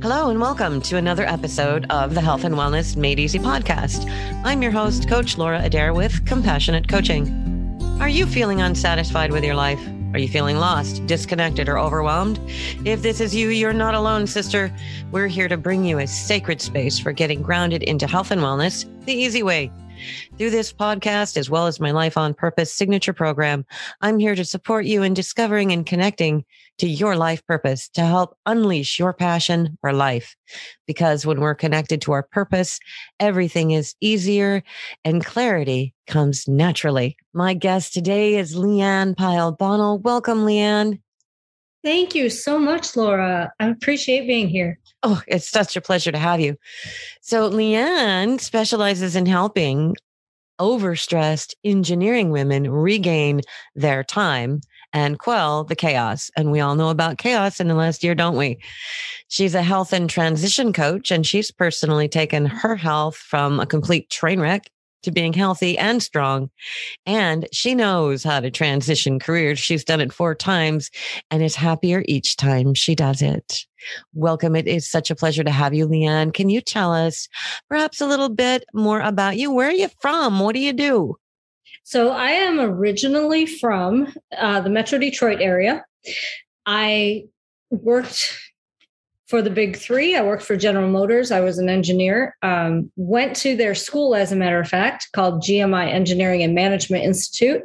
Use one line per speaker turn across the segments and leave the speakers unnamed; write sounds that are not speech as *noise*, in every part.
Hello, and welcome to another episode of the Health and Wellness Made Easy podcast. I'm your host, Coach Laura Adair with Compassionate Coaching. Are you feeling unsatisfied with your life? Are you feeling lost, disconnected, or overwhelmed? If this is you, you're not alone, sister. We're here to bring you a sacred space for getting grounded into health and wellness the easy way. Through this podcast, as well as my Life on Purpose signature program, I'm here to support you in discovering and connecting to your life purpose to help unleash your passion for life. Because when we're connected to our purpose, everything is easier and clarity comes naturally. My guest today is Lee Ann Pyle Bonnell. Welcome, Lee Ann.
Thank you so much, Laura. I appreciate being here.
Oh, it's such a pleasure to have you. So, Lee Ann specializes in helping overstressed engineering women regain their time and quell the chaos. And we all know about chaos in the last year, don't we? She's a health and transition coach, and she's personally taken her health from a complete train wreck to being healthy and strong. And she knows how to transition careers. She's done it four times and is happier each time she does it. Welcome. It is such a pleasure to have you, Lee Ann. Can you tell us perhaps a little bit more about you? Where are you from? What do you do?
So, I am originally from uh, the Metro Detroit area. I worked for the big three. I worked for General Motors. I was an engineer. Um, went to their school, as a matter of fact, called GMI Engineering and Management Institute.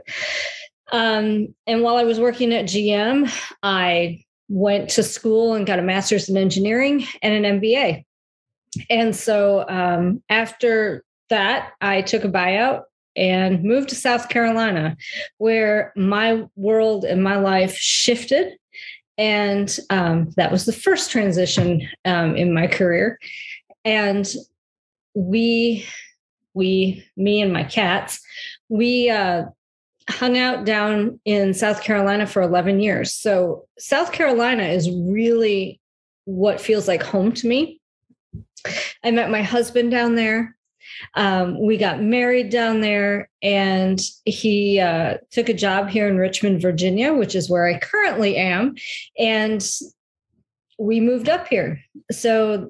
Um, and while I was working at GM, I went to school and got a master's in engineering and an MBA. And so um, after that, I took a buyout and moved to South Carolina, where my world and my life shifted and um, that was the first transition um, in my career. And we we me and my cats we uh, hung out down in south carolina for 11 years. So south carolina is really what feels like home to me. I met my husband down there um, we got married down there, and he uh, took a job here in Richmond, Virginia, which is where I currently am. And we moved up here. So,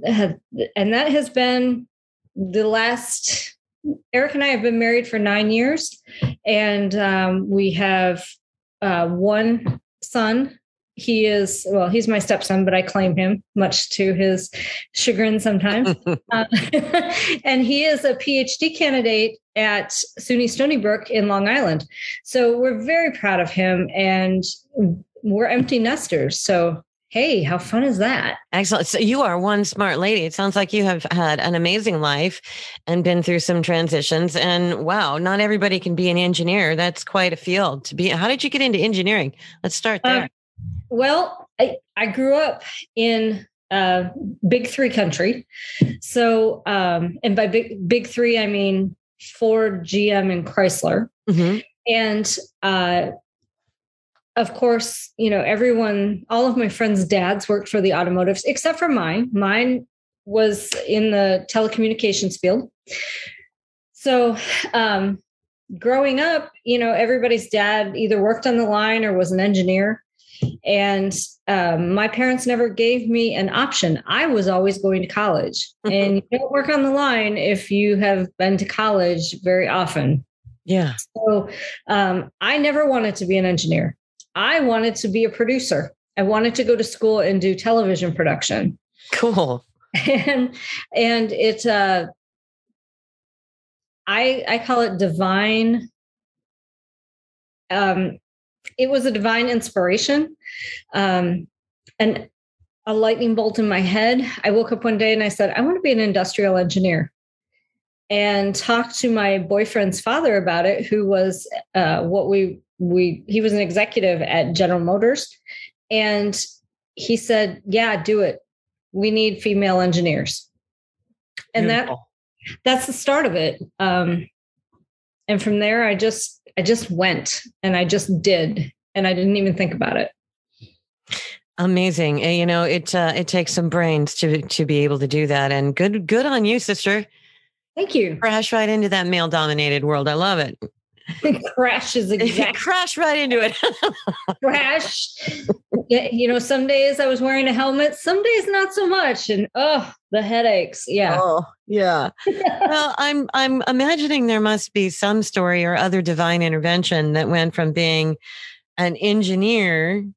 and that has been the last, Eric and I have been married for nine years, and um, we have uh, one son he is well he's my stepson but i claim him much to his chagrin sometimes. *laughs* Uh, *laughs* and he is a phd candidate at suny stony brook in long island. So we're very proud of him and we're empty nesters. So hey how fun is that?
Excellent. So you are one smart lady. It sounds like you have had an amazing life and been through some transitions. And wow not everybody can be an engineer. That's quite a field to be. How did you get into engineering? Let's start uh, there
well, I, I grew up in uh, big three country. So, um, and by big, big three, I mean Ford, GM, and Chrysler. Mm-hmm. And uh, of course, you know, everyone, all of my friends' dads worked for the automotives, except for mine. Mine was in the telecommunications field. So, um, growing up, you know, everybody's dad either worked on the line or was an engineer. And um, my parents never gave me an option. I was always going to college. and you don't work on the line if you have been to college very often.
Yeah.
So um, I never wanted to be an engineer. I wanted to be a producer. I wanted to go to school and do television production.
Cool. *laughs*
And and it uh I I call it divine um it was a divine inspiration um, and a lightning bolt in my head. I woke up one day and I said, I want to be an industrial engineer and talked to my boyfriend's father about it, who was uh, what we, we, he was an executive at General Motors. And he said, Yeah, do it. We need female engineers. And Beautiful. that, that's the start of it. Um, and from there, I just I just went and I just did, and I didn't even think about it.
Amazing. You know, it uh, it takes some brains to to be able to do that, and good good on you, sister.
Thank you.
Crash right into that male dominated world. I love it.
Crash *laughs* is exactly
crash right into it. *laughs*
Crash. Yeah, you know, some days I was wearing a helmet, some days not so much, and oh, the headaches. Yeah.
Oh, yeah. well, *laughs* I'm I'm imagining there must be some story or other divine intervention that went from being an engineer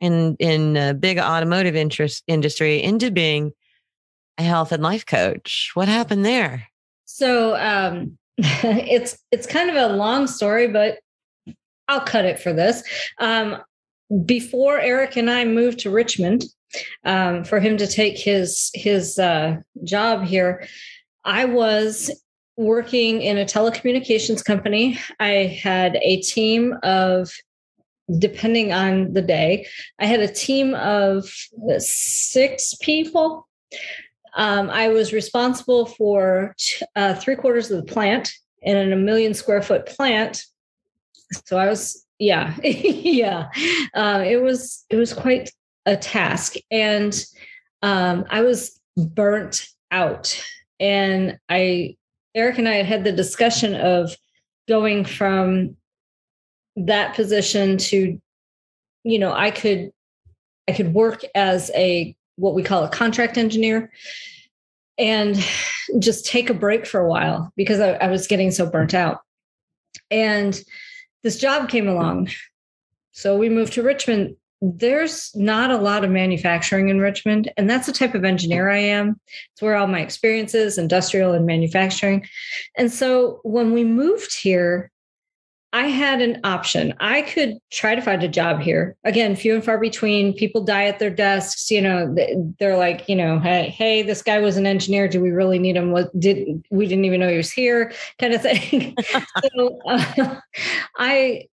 in in a big automotive interest industry into being a health and life coach. What happened there?
So um, *laughs* it's it's kind of a long story, but I'll cut it for this. Um, before Eric and I moved to Richmond um, for him to take his his uh, job here, I was working in a telecommunications company. I had a team of depending on the day. I had a team of six people. Um, I was responsible for uh, three quarters of the plant in a million square foot plant. So I was, yeah, *laughs* yeah. Uh, it was it was quite a task, and um, I was burnt out. And I, Eric and I had had the discussion of going from that position to you know i could i could work as a what we call a contract engineer. And just take a break for a while because I, I, was getting so burnt out. And this job came along. So we moved to richmond. There's not a lot of manufacturing in richmond and that's the type of engineer i am. It's where all my experiences, industrial and manufacturing. And so when we moved here I had an option. I could try to find a job here. Again, few and far between. People die at their desks. You know, they're like, you know, hey, hey, this guy was an engineer. Do we really need him? What did we didn't even know he was here? Kind of *laughs* thing. so uh, I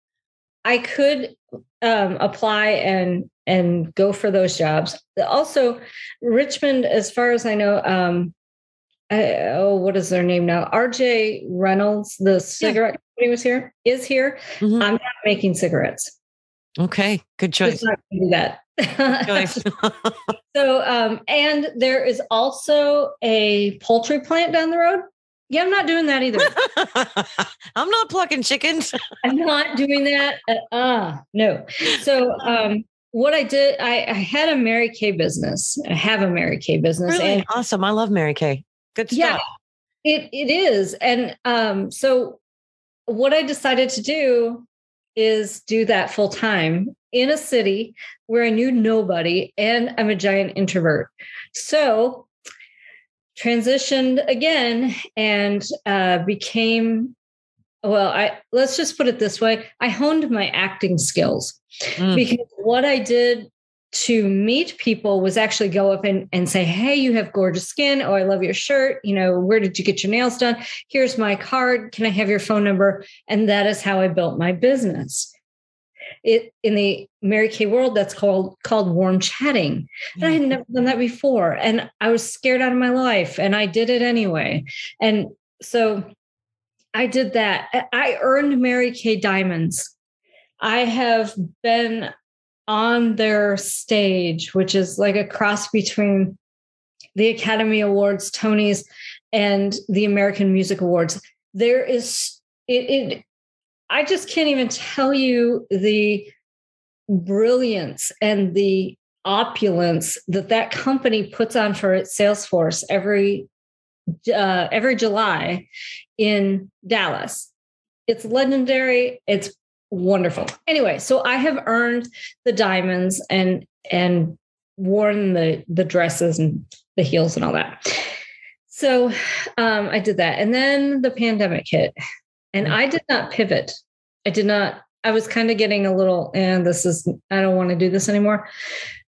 I could um, apply and and go for those jobs. Also, Richmond, as far as I know, um, I, oh, what is their name now? RJ Reynolds, the cigarette yeah. company was here, is here. Mm-hmm. I'm not making cigarettes.
Okay, good choice.
not do that. *laughs* *laughs* so, um, and there is also a poultry plant down the road. Yeah, I'm not doing that either. *laughs*
I'm not plucking chickens.
I'm not doing that. Uh, no. So, um, what I did, I, I, had a Mary Kay business. I have a Mary Kay business.
Really and, awesome. I love Mary Kay. Good stuff. Yeah,
it it is. And um, so what I decided to do is do that full time in a city where I knew nobody and I'm a giant introvert. So transitioned again and uh, became well i let's just put it this way i honed my acting skills mm. because what i did to meet people was actually go up and, and say, Hey, you have gorgeous skin. Oh, I love your shirt. You know, where did you get your nails done? Here's my card. Can I have your phone number? And that is how I built my business. It in the Mary Kay world, that's called called warm chatting. And I had mm-hmm. never done that before. And I was scared out of my life. And I did it anyway. And so I did that. I earned Mary Kay diamonds. I have been on their stage, which is like a cross between the Academy Awards, Tonys, and the American Music Awards. There is it, it I just can't even tell you the brilliance and the opulence that that company puts on for its sales force every uh, every July in Dallas. It's legendary. It's wonderful. Anyway, so I have earned the diamonds and and worn the the dresses and the heels and all that. So um, I did that, and then the pandemic hit, and I did not pivot. I did not. I was kind of getting a little, and this is I don't want to do this anymore,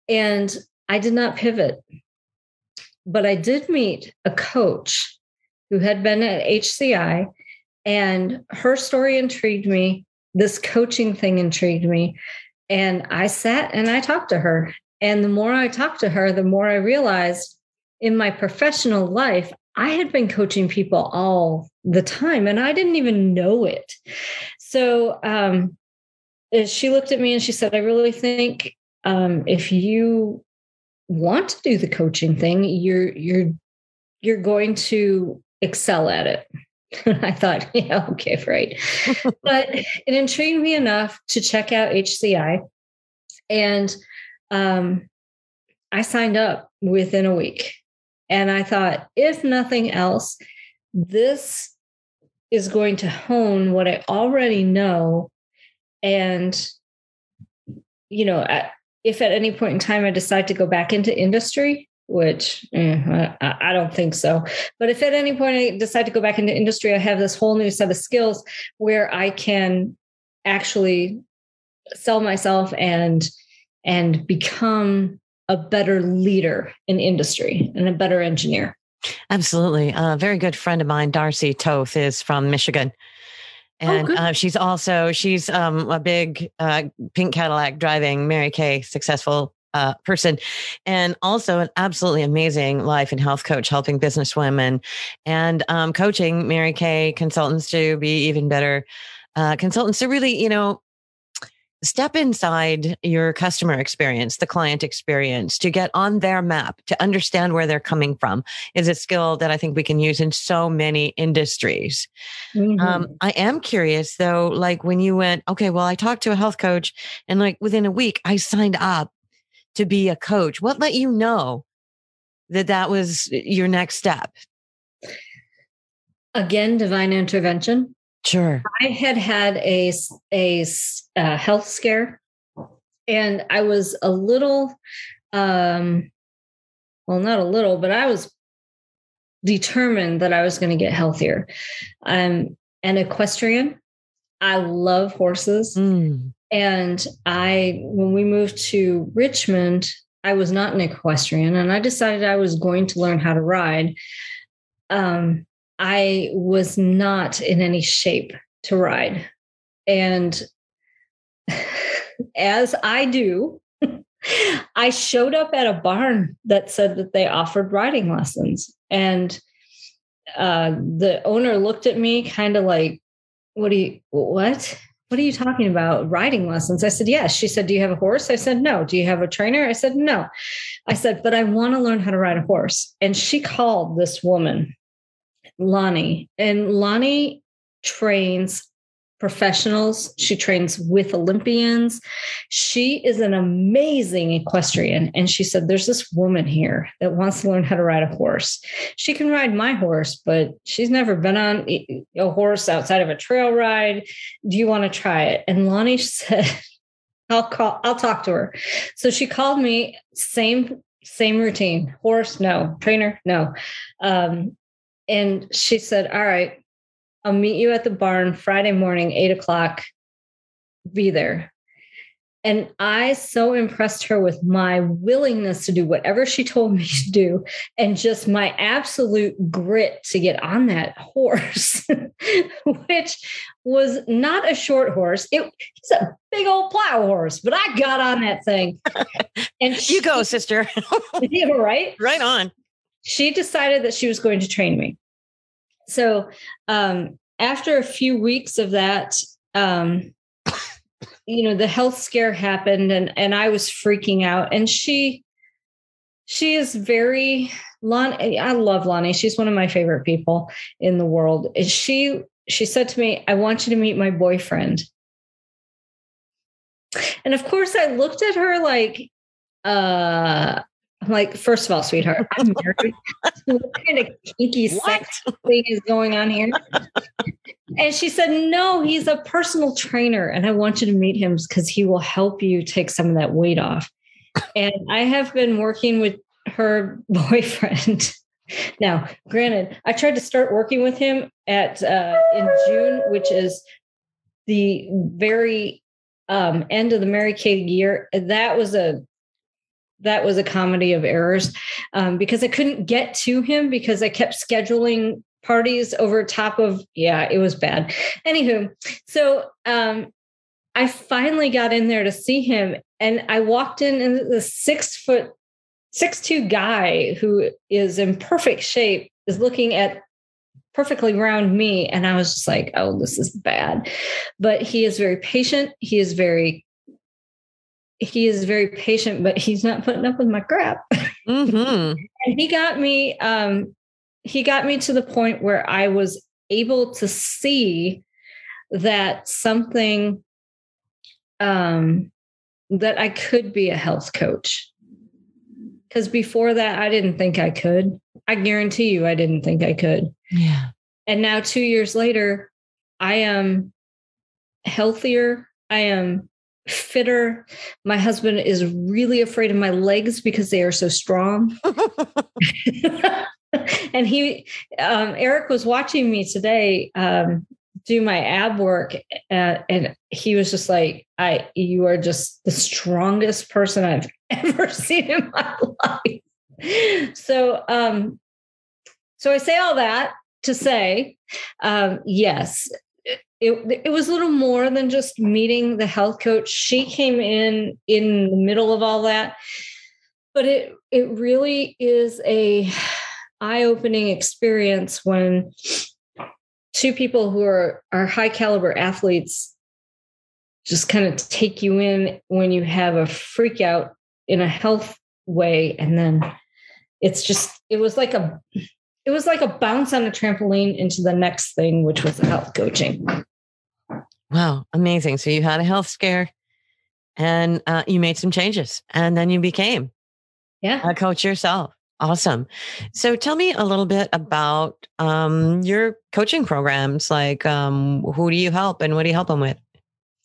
and I did not pivot. But I did meet a coach who had been at HCI, and her story intrigued me this coaching thing intrigued me. And I sat and I talked to her. And the more I talked to her, the more I realized in my professional life, I had been coaching people all the time and I didn't even know it. So um, she looked at me and she said, I really think um, if you want to do the coaching thing, you're you're you're going to excel at it. *laughs* I thought, *laughs* yeah, okay, right. but it intrigued me enough to check out HCI. And um, I signed up within a week. And I thought, if nothing else, this is going to hone what I already know. And, you know, if at any point in time I decide to go back into industry, which eh, I, I, don't think so. But if at any point I decide to go back into industry, I have this whole new set of skills where I can actually sell myself and and become a better leader in industry and a better engineer.
Absolutely. A very good friend of mine, Darcy Toth, is from Michigan. Oh, and oh, uh, she's also she's um, a big uh, pink Cadillac driving Mary Kay successful uh, person, and also an absolutely amazing life and health coach, helping business women and um, coaching Mary Kay consultants to be even better uh, consultants to really, you know, step inside your customer experience, the client experience, to get on their map, to understand where they're coming from is a skill that I think we can use in so many industries. Um, mm-hmm. Um, I am curious though, like when you went, okay, well, I talked to a health coach and like within a week, I signed up to be a coach. What let you know that that was your next step?
Again, divine intervention.
Sure.
I had had a, a, a health scare and I was a little, um, well, not a little, but I was determined that I was going to get healthier. I'm an equestrian. I love horses. Mm. And I, when we moved to Richmond, I was not an equestrian and I decided I was going to learn how to ride. Um, I was not in any shape to ride. And *laughs* as I do, *laughs* I showed up at a barn that said that they offered riding lessons. And uh, the owner looked at me kind of like, what do you, what? What are you talking about? Riding lessons? I said, yes. She said, do you have a horse? I said, no. Do you have a trainer? I said, no. I said, but I want to learn how to ride a horse. And she called this woman Lonnie. And Lonnie trains professionals. She trains with Olympians. She is an amazing equestrian. And she said, There's this woman here that wants to learn how to ride a horse. She can ride my horse, but she's never been on a horse outside of a trail ride. Do you want to try it? And Lonnie *laughs* said, I'll call, I'll talk to her. So she called me, same, same routine. Horse, no. Trainer, no. Um, and she said, All right, I'll meet you at the barn Friday morning, eight o'clock. Be there. And I so impressed her with my willingness to do whatever she told me to do and just my absolute grit to get on that *laughs* horse, which was not a short horse. It was a big old plow horse, but I got on that thing. *laughs*
And she, you go, sister. *laughs*
right?
Right on
she decided that she was going to train me. So um, after a few weeks of that, um, you know, the health scare happened, and and I was freaking out. And she, she is very Lonnie. I love Lonnie. She's one of my favorite people in the world. And she she said to me, "I want you to meet my boyfriend." And of course, I looked at her like, uh, I'm like, first of all, sweetheart, I'm married. *laughs* what kind of kinky sex thing is going on here? and she said, No, he's a personal trainer, and I want you to meet him because he will help you take some of that weight off. And I have been working with her *laughs* boyfriend. now, granted, I tried to start working with him at uh, in June, which is the very um, end of the Mary Kay year. That was a that was a comedy of errors um, because I couldn't get to him because I kept scheduling parties over top of yeah it was bad. Anywho so um i finally got in there to see him and i walked in and the six foot six two guy who is in perfect shape is looking at perfectly round me and i was just like oh this is bad. But he is very patient. He is very he is very patient, but he's not putting up with my crap. *laughs* Mm-hmm. and he got me, um, he got me to the point where I was able to see that something um, that I could be a health coach. Because before that, I didn't think I could. I guarantee you, I didn't think I could.
Yeah.
And now, two years later, I am healthier. I am fitter. My husband is really afraid of my legs because they are so strong. *laughs* and he, um, Eric was watching me today um, do my ab work, uh, and he was just like, "I, you are just the strongest person I've *laughs* ever seen in my life." So, um, so I say all that to say, um, yes, it, it was a little more than just meeting the health coach. She came in in the middle of all that, but it it really is a eye opening experience when two people who are are high caliber athletes just kind of take you in when you have a freak out in a health way, and then it's just it was like a it was like a bounce on a trampoline into the next thing, which was health coaching.
Wow, amazing. So you had a health scare and uh, you made some changes and then you became
yeah.
a coach yourself. Awesome. So tell me a little bit about um, your coaching programs. Like, um, who do you help and what do you help them with?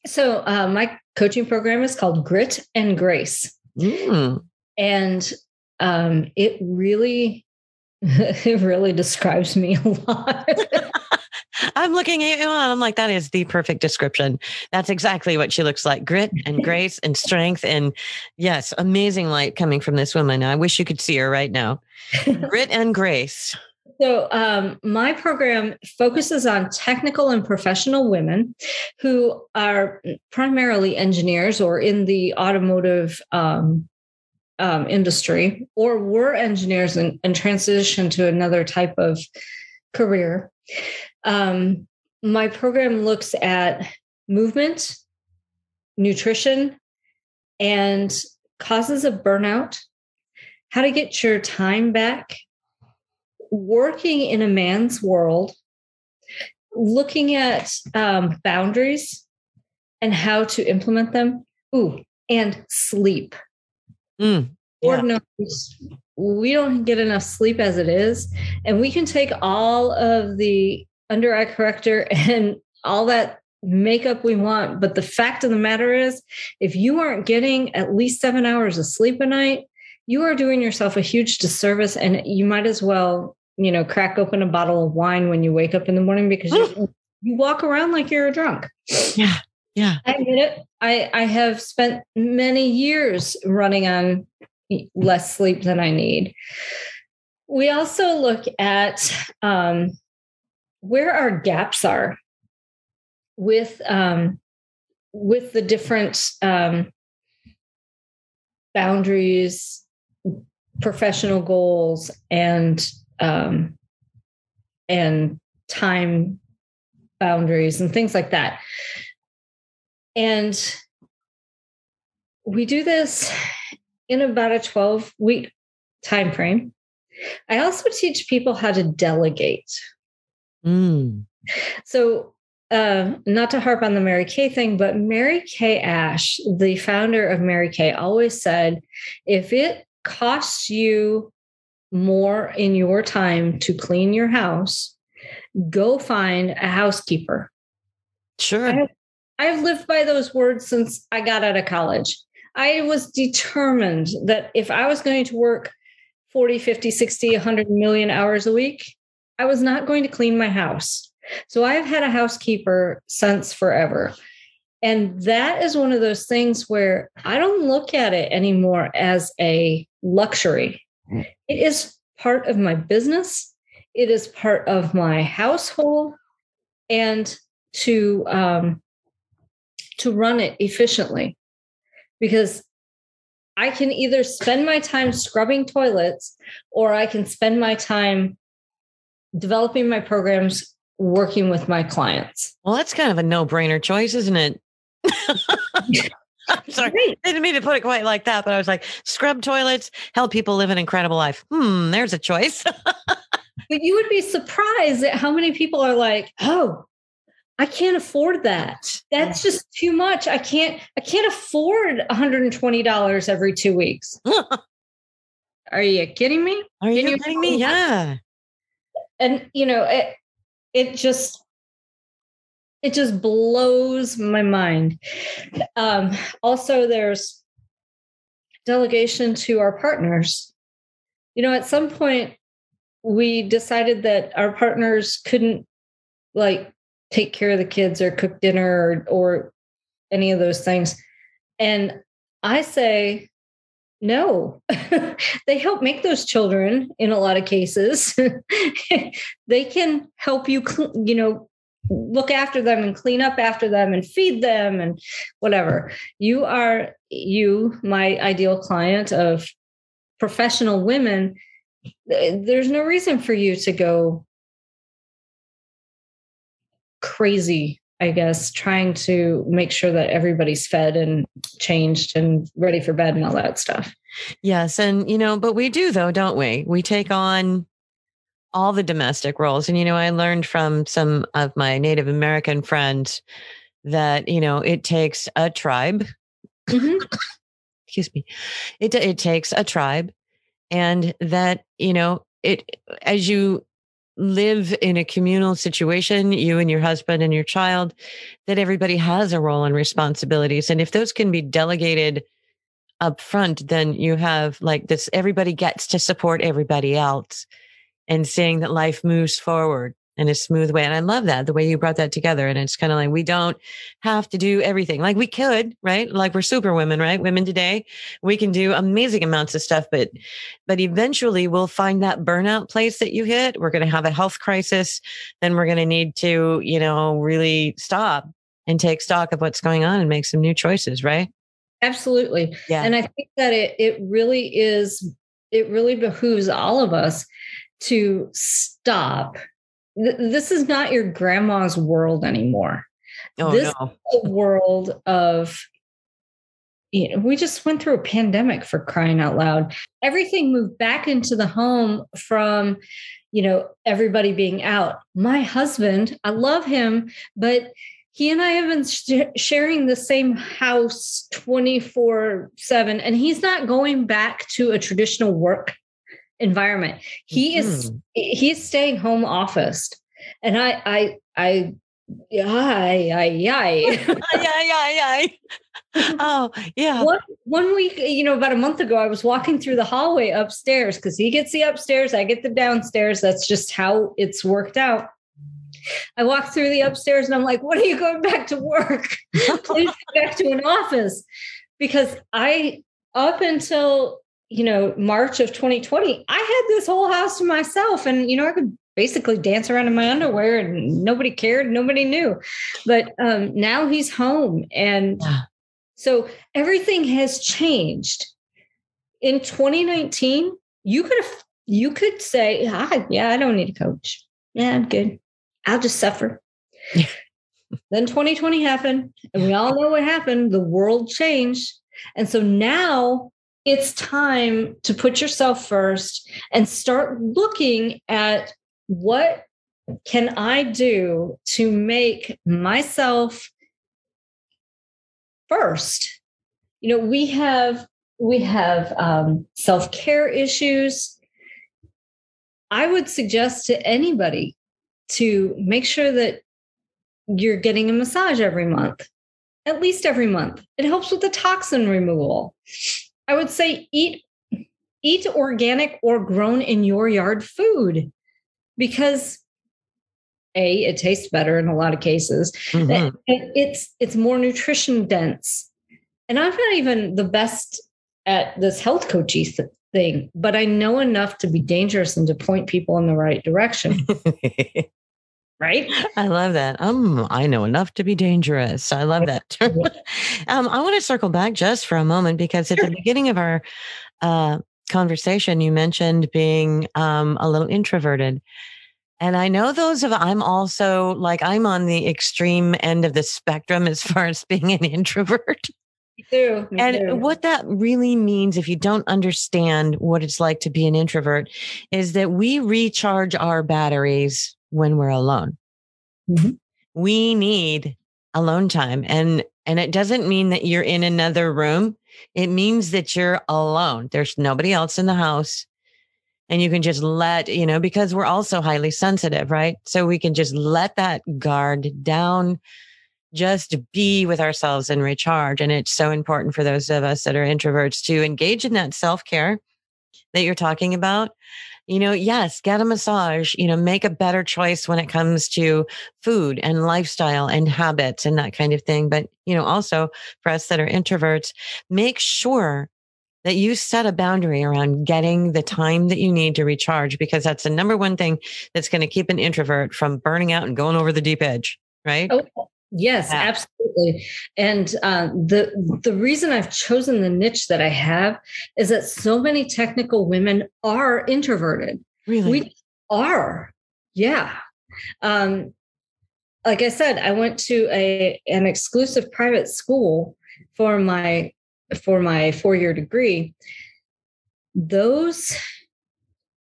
So, uh, my coaching program is called Grit and Grace.
Mm.
And um, it really, *laughs* it really describes me *laughs* a lot. *laughs*
I'm looking at you and I'm like, that is the perfect description. That's exactly what she looks like grit and grace and strength. And yes, amazing light coming from this woman. I wish you could see her right now. grit and grace.
So, um, my program focuses on technical and professional women who are primarily engineers or in the automotive um, um, industry, or were engineers and, and transitioned to another type of career. Um, my program looks at movement, nutrition, and causes of burnout, how to get your time back, working in a man's world, looking at um, boundaries and how to implement them. Ooh, and sleep.
Mm,
yeah. we don't get enough sleep as it is. And we can take all of the under eye corrector *laughs* and all that makeup we want. But the fact of the matter is, if you aren't getting at least seven hours of sleep a night, you are doing yourself a huge disservice. And you might as well, you know, crack open a bottle of wine when you wake up in the morning because *gasps* you, you walk around like you're a drunk.
Yeah. Yeah.
I admit it. I, I have spent many years running on less sleep than I need. We also look at um, where our gaps are with um, with the different um, boundaries, professional goals, and um, and time boundaries and things like that. And we do this in about a 12 week time frame. I also teach people how to delegate.
Mm.
So, uh, not to harp on the Mary Kay thing, but Mary Kay Ash, the founder of Mary Kay, always said if it costs you more in your time to clean your house, go find a housekeeper.
Sure.
I have, I've lived by those words since I got out of college. I was determined that if I was going to work 40, 50, 60, 100 million hours a week, I was not going to clean my house. So I've had a housekeeper since forever. And that is one of those things where I don't look at it anymore as a luxury. It is part of my business, it is part of my household, and to um, to run it efficiently because I can either spend my time scrubbing toilets or I can spend my time developing my programs, working with my clients.
Well, that's kind of a no brainer choice, isn't it? *laughs* I'm sorry. I didn't mean to put it quite like that, but I was like, scrub toilets, help people live an incredible life. Hmm, there's a choice. *laughs*
but you would be surprised at how many people are like, oh, I can't afford that. That's just too much. I can't I can't afford $120 every 2 weeks. *laughs* Are you kidding me?
Are you, you kidding me? Yeah.
And you know, it it just it just blows my mind. Um, also, there's delegation to our partners. You know, at some point, we decided that our partners couldn't like take care of the kids or cook dinner or, or any of those things. And I say, no, *laughs* they help make those children in a lot of cases. *laughs* they can help you, you know, look after them and clean up after them and feed them and whatever. You are, you, my ideal client of professional women, there's no reason for you to go crazy I guess, trying to make sure that everybody's fed and changed and ready for bed and all that stuff.
Yes. And, you know, but we do, though, don't we? We take on all the domestic roles. And, you know, I learned from some of my Native American friends that, you know, it takes a tribe. Mm-hmm. *coughs* Excuse me. It, it takes a tribe and that, you know, it, as you live in a communal situation, you and your husband and your child, that everybody has a role and responsibilities. And if those can be delegated up front, then you have like this everybody gets to support everybody else and seeing that life moves forward in a smooth way. And I love that the way you brought that together. And it's kind of like we don't have to do everything like we could, right? Like we're super women, right? Women today, we can do amazing amounts of stuff, but but eventually we'll find that burnout place that you hit. We're going to have a health crisis. Then we're going to need to, you know, really stop and take stock of what's going on and make some new choices, right?
Absolutely. Yeah. And I think that it it really is it really behooves all of us to stop this is not your grandma's world anymore. Oh, this no. is a world of you know, we just went through a pandemic for crying out loud. Everything moved back into the home from, you know, everybody being out. My husband, I love him, but he and I have been sh- sharing the same house 24 7, and he's not going back to a traditional work environment. He mm-hmm. is he's staying home office. And I I I Yay, yay, yay.
yay, yay, Oh, yeah.
One, one week, you know, about a month ago, I was walking through the hallway upstairs because he gets the upstairs, I get the downstairs. That's just how it's worked out. I walk through the upstairs and I'm like, what are you going back to work? *laughs* Please go back to an office. Because I, up until you know, March of 2020, I had this whole house to myself. And, you know, I could basically dance around in my underwear and nobody cared, nobody knew. But um, now he's home. And yeah. so everything has changed. In 2019, you could have you could say, ah, yeah, I don't need a coach. Yeah, I'm good. I'll just suffer. then 2020 happened, and we all know what happened. The world changed. And so now it's time to put yourself first and start looking at what can I do to make myself first? You know, we have we have um, self care issues. I would suggest to anybody to make sure that you're getting a massage every month, at least every month. It helps with the toxin removal. I would say eat eat organic or grown in your yard food because a it tastes better in a lot of cases. Mm-hmm. it's it's more nutrition dense. And i'm not even the best at this health coachy thing but i know enough to be dangerous and to point people in the right direction *laughs* right?
I love that. Um, I know enough to be dangerous. I love that. *laughs* um, I want to circle back just for a moment because at the beginning of our uh, conversation, you mentioned being um, a little introverted. And I know those of I'm also like I'm on the extreme end of the spectrum as *laughs* far as being an introvert.
Me too. Me
and
too.
what that really means, if you don't understand what it's like to be an introvert, is that we recharge our batteries when we're alone. Mm-hmm. we need alone time. And and it doesn't mean that you're in another room. It means that you're alone. There's nobody else in the house. And you can just let, you know, because we're also highly sensitive, right? So we can just let that guard down, just be with ourselves and recharge. And it's so important for those of us that are introverts to engage in that self care that you're talking about you know, yes, get a massage, you know, make a better choice when it comes to food and lifestyle and habits and that kind of thing. But, you know, also for us that are introverts, make sure that you set a boundary around getting the time that you need to recharge because that's the number one thing that's going to keep an introvert from burning out and going over the deep edge, right?
Oh, Yes, yeah. absolutely. And uh, the the reason I've chosen the niche that I have is that so many technical women are introverted.
Really,
we are. Yeah. Um, like I said, I went to a an exclusive private school for my for my four year degree. Those,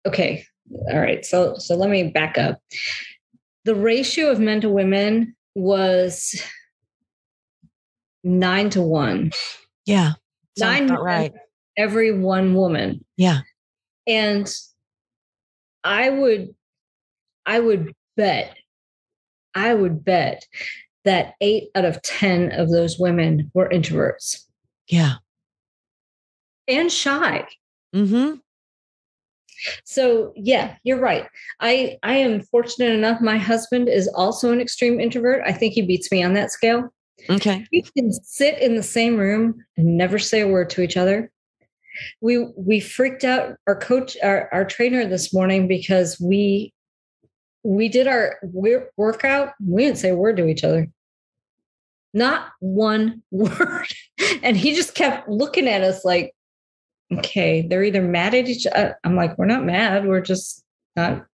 okay, all right. So so let me back up. The ratio of men to women was nine to one.
Yeah.
Nine right. Every one woman.
Yeah.
And I would I would bet, I would bet that eight out of 10 of those women were introverts.
Yeah.
And shy.
Mm-hmm.
So yeah, you're right. I I am fortunate enough. My husband is also an extreme introvert. I think he beats me on that scale.
Okay.
We can sit in the same room and never say a word to each other. We we freaked out our coach, our, our trainer this morning because we we did our workout. We didn't say a word to each other. Not one *laughs* word. And he just kept looking at us like, okay, they're either mad at each other. I'm like, we're not mad. We're just not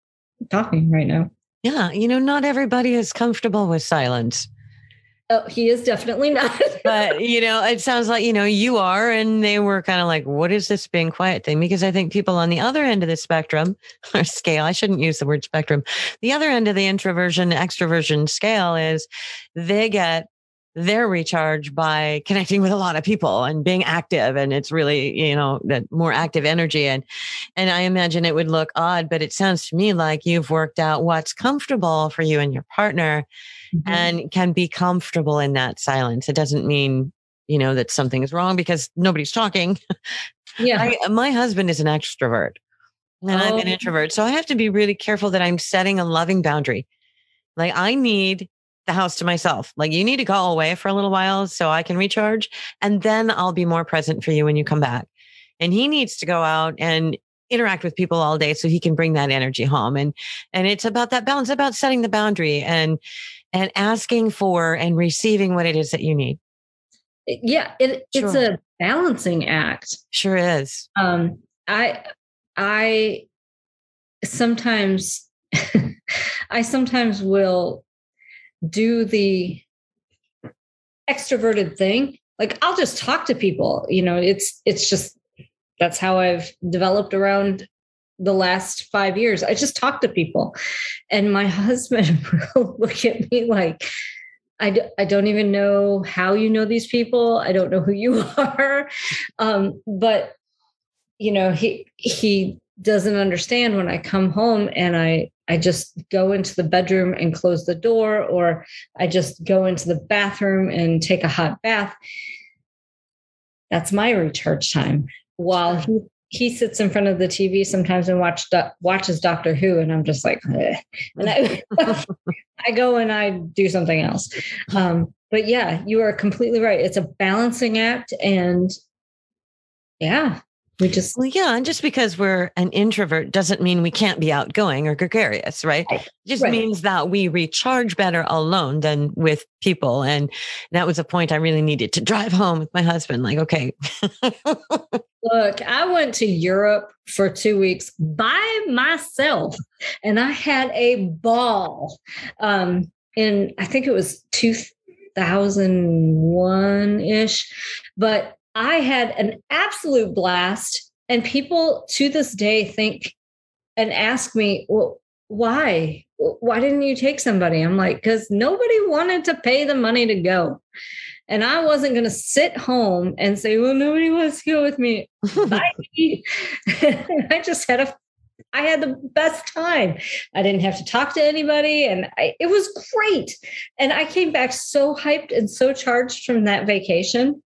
talking right now.
Yeah. You know, not everybody is comfortable with silence.
Oh, he is definitely not. *laughs*
but, you know, it sounds like, you know, you are. And they were kind of like, what is this being quiet thing? Because I think people on the other end of the spectrum *laughs* or scale, I shouldn't use the word spectrum, the other end of the introversion, extroversion scale is they get their recharge by connecting with a lot of people and being active and it's really you know that more active energy and and i imagine it would look odd but it sounds to me like you've worked out what's comfortable for you and your partner mm-hmm. and can be comfortable in that silence it doesn't mean you know that something is wrong because nobody's talking *laughs*
yeah
I, my husband is an extrovert and oh. i'm an oh. introvert so i have to be really careful that i'm setting a loving boundary like i need the house to myself. Like you need to go away for a little while so I can recharge and then I'll be more present for you when you come back. And he needs to go out and interact with people all day so he can bring that energy home. And and it's about that balance, about setting the boundary and and asking for and receiving what it is that you need.
Yeah, it, sure. it's a balancing act.
Sure is.
Um I I sometimes *laughs* I sometimes will do the extroverted thing. Like i'll just talk to people you know it's it's just that's how i've developed around the last five years. I just talk to people. And my *laughs* husband will look at me like I d- I don't even know how you know these people. I don't know who you *laughs* are. Um, but you know he he doesn't understand when i come home and i I just go into the bedroom and close the door, or I just go into the bathroom and take a hot bath. That's my recharge time. While he, he sits in front of the TV sometimes and watch watches Doctor Who, and I'm just like, Ugh. and I, *laughs* I go and I do something else. Um, but yeah, you are completely right. It's a balancing act, and yeah, we just
well, yeah, and just because we're an introvert doesn't mean we can't be outgoing or gregarious, right? It just right. means that we recharge better alone than with people. And that was a point I really needed to *laughs* drive home with my husband. Like, okay. *laughs*
Look, I went to Europe for two weeks by myself and I had a ball. Um, in I think it was 2001 ish, but I had an absolute blast. And people to this day think and ask me, well, why? Why didn't you take somebody? I'm like, because nobody wanted to pay the money to go. And I wasn't going to sit home and say, well, nobody wants to go with me. *laughs* *laughs* I just had a I had the best time. I didn't have to talk to anybody, and I, it was great. And I came back so hyped and so charged from that vacation.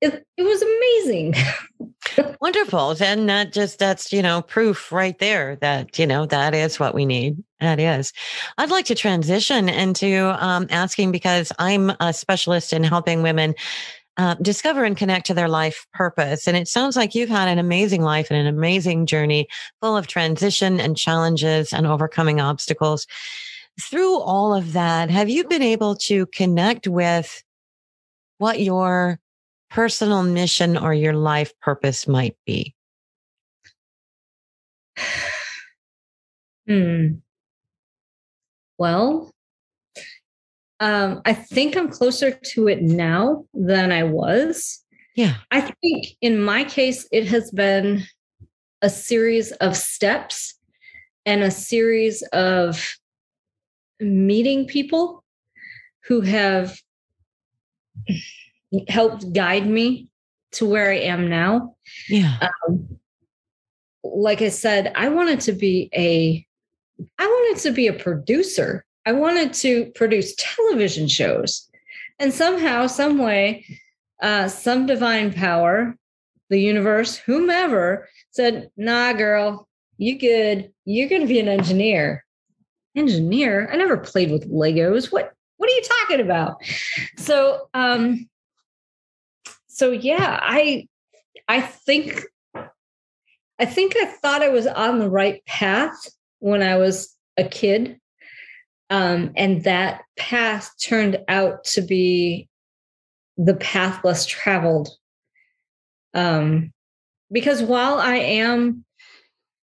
It, it was amazing. *laughs*
Wonderful. And that just, that's, you know, proof right there that, you know, that is what we need. That is. I'd like to transition into um, asking because I'm a specialist in helping women uh, discover and connect to their life purpose. And it sounds like you've had an amazing life and an amazing journey full of transition and challenges and overcoming obstacles. Through all of that, have you been able to connect with what your personal mission or your life purpose might be? *sighs*
Hmm. Well, um, I think I'm closer to it now than I was.
Yeah.
I think in my case, it has been a series of steps and a series of meeting people who have helped guide me to where I am now.
Yeah.
Um, like I said, I wanted to be a I wanted to be a producer. I wanted to produce television shows. And somehow, some way, uh, some divine power, the universe, whomever said, nah, girl, you good. You're to be an engineer. Engineer? I never played with Legos. What, what are you talking about? So, um, so yeah, I, I think, I think I thought I was on the right path when I was a kid. Um, and that path turned out to be the path less traveled. Um, because while I am,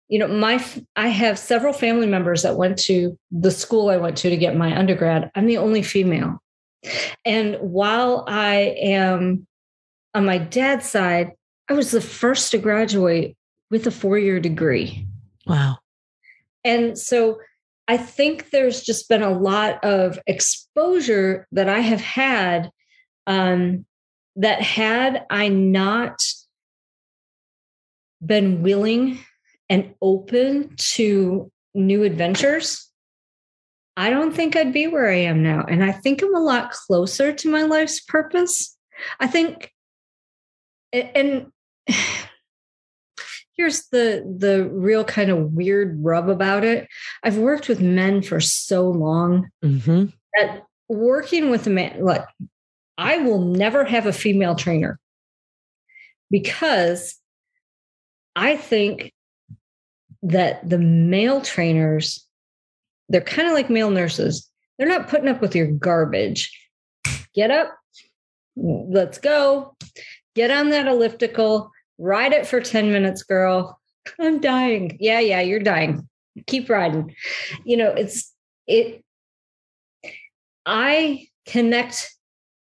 you know, my I have several family members that went to the school I went to to get my undergrad. I'm the only female. And while I am on my dad's side, I was the first to graduate with a four year degree.
Wow.
And so I think there's just been a lot of exposure that I have had um, that had I not been willing and open to new adventures, I don't think I'd be where I am now. And I think I'm a lot closer to my life's purpose. I think, and *sighs* here's the the real kind of weird rub about it. I've worked with men for so long
mm-hmm.
that working with a man like i will never have a female trainer because i think that the male trainers they're kind of like male nurses. They're not putting up with your garbage. Get up let's go get on that elliptical Ride it for 10 minutes, girl. *laughs* I'm dying. Yeah, yeah, you're dying. Keep riding. You know, it's it I connect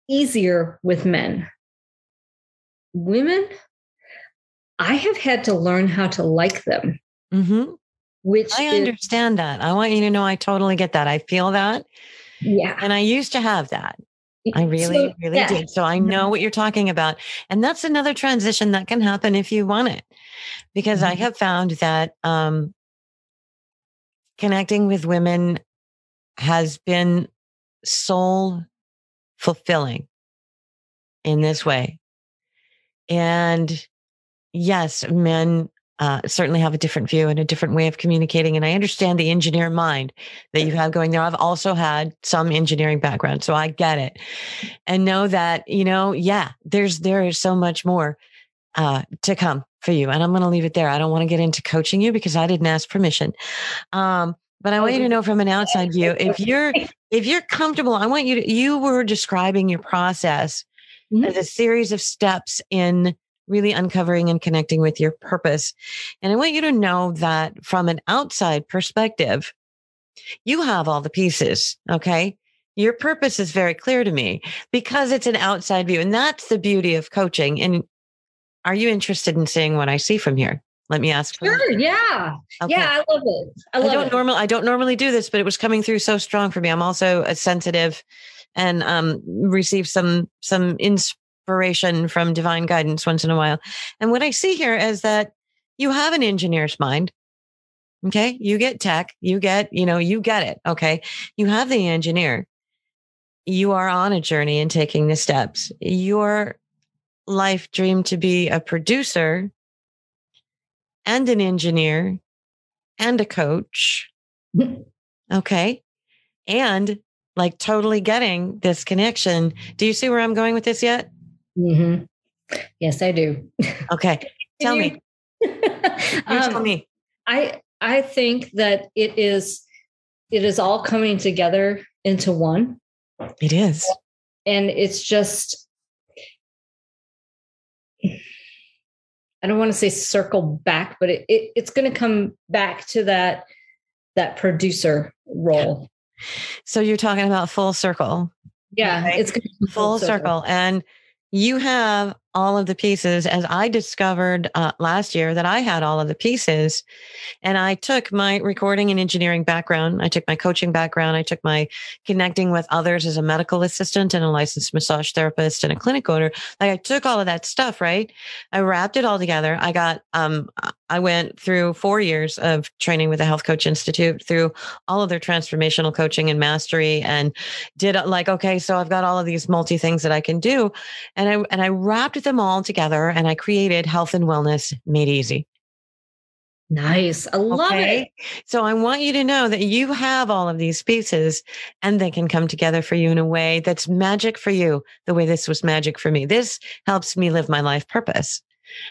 easier with men. Women, I have had to learn how to like them.
Mm-hmm.
Which
I understand that. I want you to know I totally get that. I feel that.
Yeah.
And I used to have that. I really, so, really yeah. did. So I know what you're talking about. And that's another transition that can happen if you want it. Because mm-hmm. I have found that um, connecting with women has been soul fulfilling in this way. And yes, men uh, certainly have a different view and a different way of communicating. And I understand the engineer mind that you have going there. I've also had some engineering background, so I get it and know that, you know, yeah, there's, there is so much more uh, to come for you. And I'm going to leave it there. I don't want to get into coaching you because I didn't ask permission. Um, but I want you to know from an outside view, if you're, if you're comfortable, I want you to, you were describing your process mm-hmm. as a series of steps in really uncovering and connecting with your purpose. And I want you to know that from an outside perspective, you have all the pieces. Okay. Your purpose is very clear to me because it's an outside view. And that's the beauty of coaching. And are you interested in seeing what I see from here? Let me ask.
Sure. Yeah. Okay. Yeah, I love it. I, love
I don't
it.
normally I don't normally do this, but it was coming through so strong for me. I'm also a sensitive and um receive some some inspiration from divine guidance once in a while. And what I see here is that you have an engineer's mind. Okay. You get tech, you get, you know, you get it. Okay. You have the engineer. You are on a journey and taking the steps. Your life dream to be a producer and an engineer and a coach. okay. And like totally getting this connection. Do you see where I'm going with this yet?
Mm-hmm. Yes, I do.
Okay. *laughs* Tell me. you um, tell me.
I I think that it is it is all coming together into one.
It is.
And it's just I don't want to say circle back, but it, it it's going to come back to that that producer role.
So you're talking about full circle.
Yeah, right? it's
full, full circle. circle. And you have all of the pieces as I discovered uh, last year that I had all of the pieces. And I took my recording and engineering background. I took my coaching background. I took my connecting with others as a medical assistant and a licensed massage therapist and a clinic owner. Like I took all of that stuff, right? I wrapped it all together. I got, um, I went through four years of training with the Health Coach Institute through all of their transformational coaching and mastery and did uh, like, okay, so I've got all of these multi things that I can do. And I, and I wrapped them all together and I created Health and Wellness Made Easy.
Nice. I love okay? it.
So I want you to know that you have all of these pieces and they can come together for you in a way that's magic for you, the way this was magic for me. This helps me live my life purpose.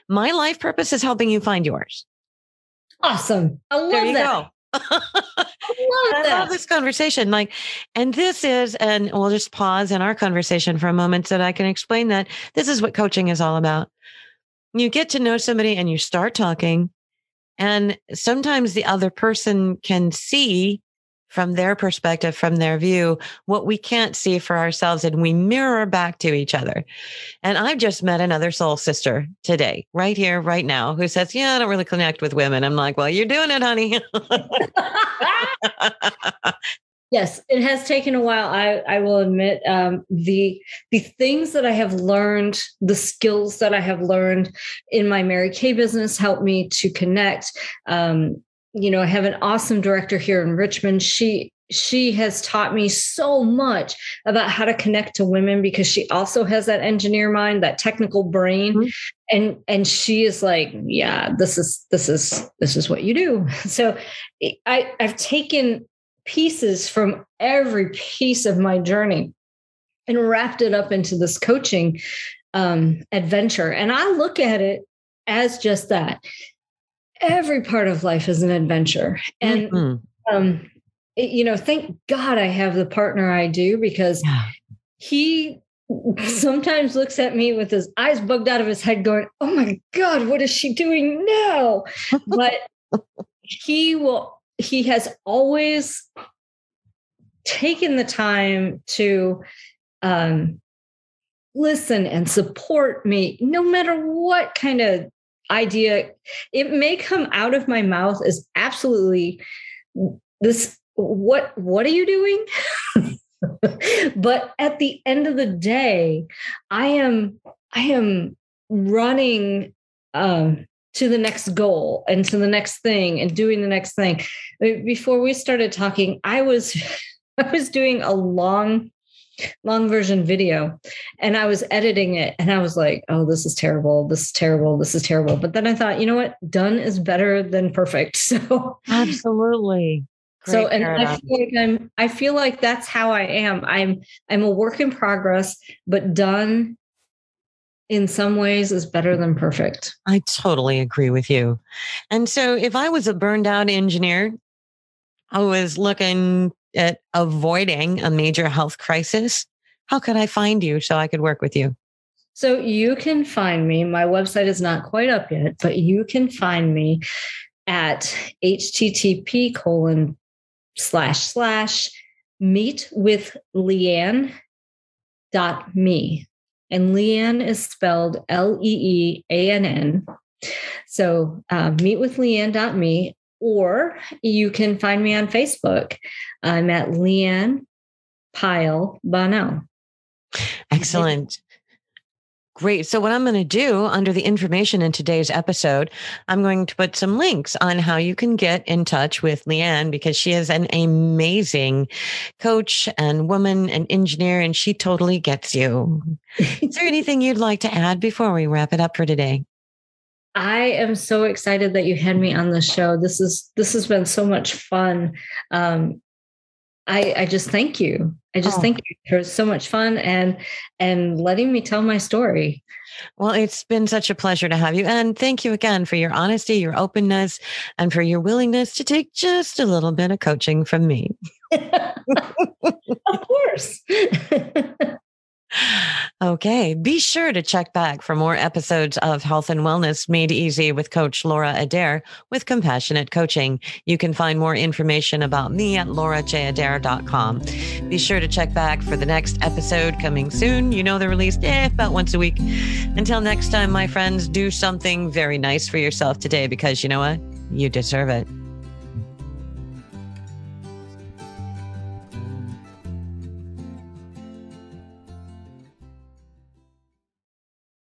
My life purpose is helping you find yours.
Awesome. I love
there you
that.
Go. I love, *laughs* I love this conversation. Like, and this is, and we'll just pause in our conversation for a moment so that I can explain that this is what coaching is all about. You get to know somebody and you start talking, and sometimes the other person can see from their perspective, from their view, what we can't see for ourselves, and we mirror back to each other. And I've just met another soul sister today, right here, right now, who says, Yeah, I don't really connect with women. I'm like, Well, you're doing it, honey. *laughs*
yes, it has taken a while. I, I will admit um, the the things that I have learned, the skills that I have learned in my Mary Kay business helped me to connect. Um, you know, I have an awesome director here in Richmond. She she has taught me so much about how to connect to women because she also has that engineer mind that technical brain mm-hmm. and and she is like yeah this is this is this is what you do *laughs* so i i've taken pieces from every piece of my journey and wrapped it up into this coaching um, adventure and i look at it as just that every part of life is an adventure. And, mm-hmm. um, it, you know, thank God I have the partner I do because yeah. he sometimes looks at me with his eyes bugged out of his head, going, Oh my God, what is she doing now? *laughs* but he will, he has always taken the time to um, listen and support me no matter what kind of idea it may come out of my mouth as absolutely this what what are you doing? *laughs* But at the end of the day i am i am running um to the next goal and to the next thing and doing the next thing. Before we started talking i was *laughs* i was doing a long long version video and I was editing it and I was like, oh, this is terrible. This is terrible. This is terrible. But then I thought, you know what? Done is better than perfect. *laughs* So
absolutely.
Great so and I feel like I'm I feel like that's how I am. I'm I'm a work in progress, but done in some ways is better than perfect.
I totally agree with you. And so if I was a burned out engineer, I was looking at avoiding a major health crisis, how could I find you so I could work with you?
So you can find me. My website is not quite up yet, but you can find me at http colon slash slash meet with Lee Ann dot me. And Lee Ann is spelled L E E A N N So uh, meet with leeann.me or you can find me on Facebook. I'm at Lee Ann Pyle Bonnell.
Excellent. Great. So, what I'm going to do under the information in today's episode, I'm going to put some links on how you can get in touch with Lee Ann because she is an amazing coach and woman and engineer, and she totally gets you. is there anything you'd like to add before we wrap it up for today?
I am so excited that you had me on the show. This is this has been so much fun. Um, I, I just thank you. I just oh. thank you for so much fun and and letting me tell my story.
Well, it's been such a pleasure to have you. And thank you again for your honesty, your openness, and for your willingness to take just a little bit of coaching from me. *laughs*
of course. *laughs*
Okay. Be sure to check back for more episodes of Health and Wellness Made Easy with Coach Laura Adair with Compassionate Coaching. You can find more information about me at laurajadair.com. Be sure to check back for the next episode coming soon. You know, they're released eh, about once a week. Until next time, my friends, do something very nice for yourself today because you know what? You deserve it.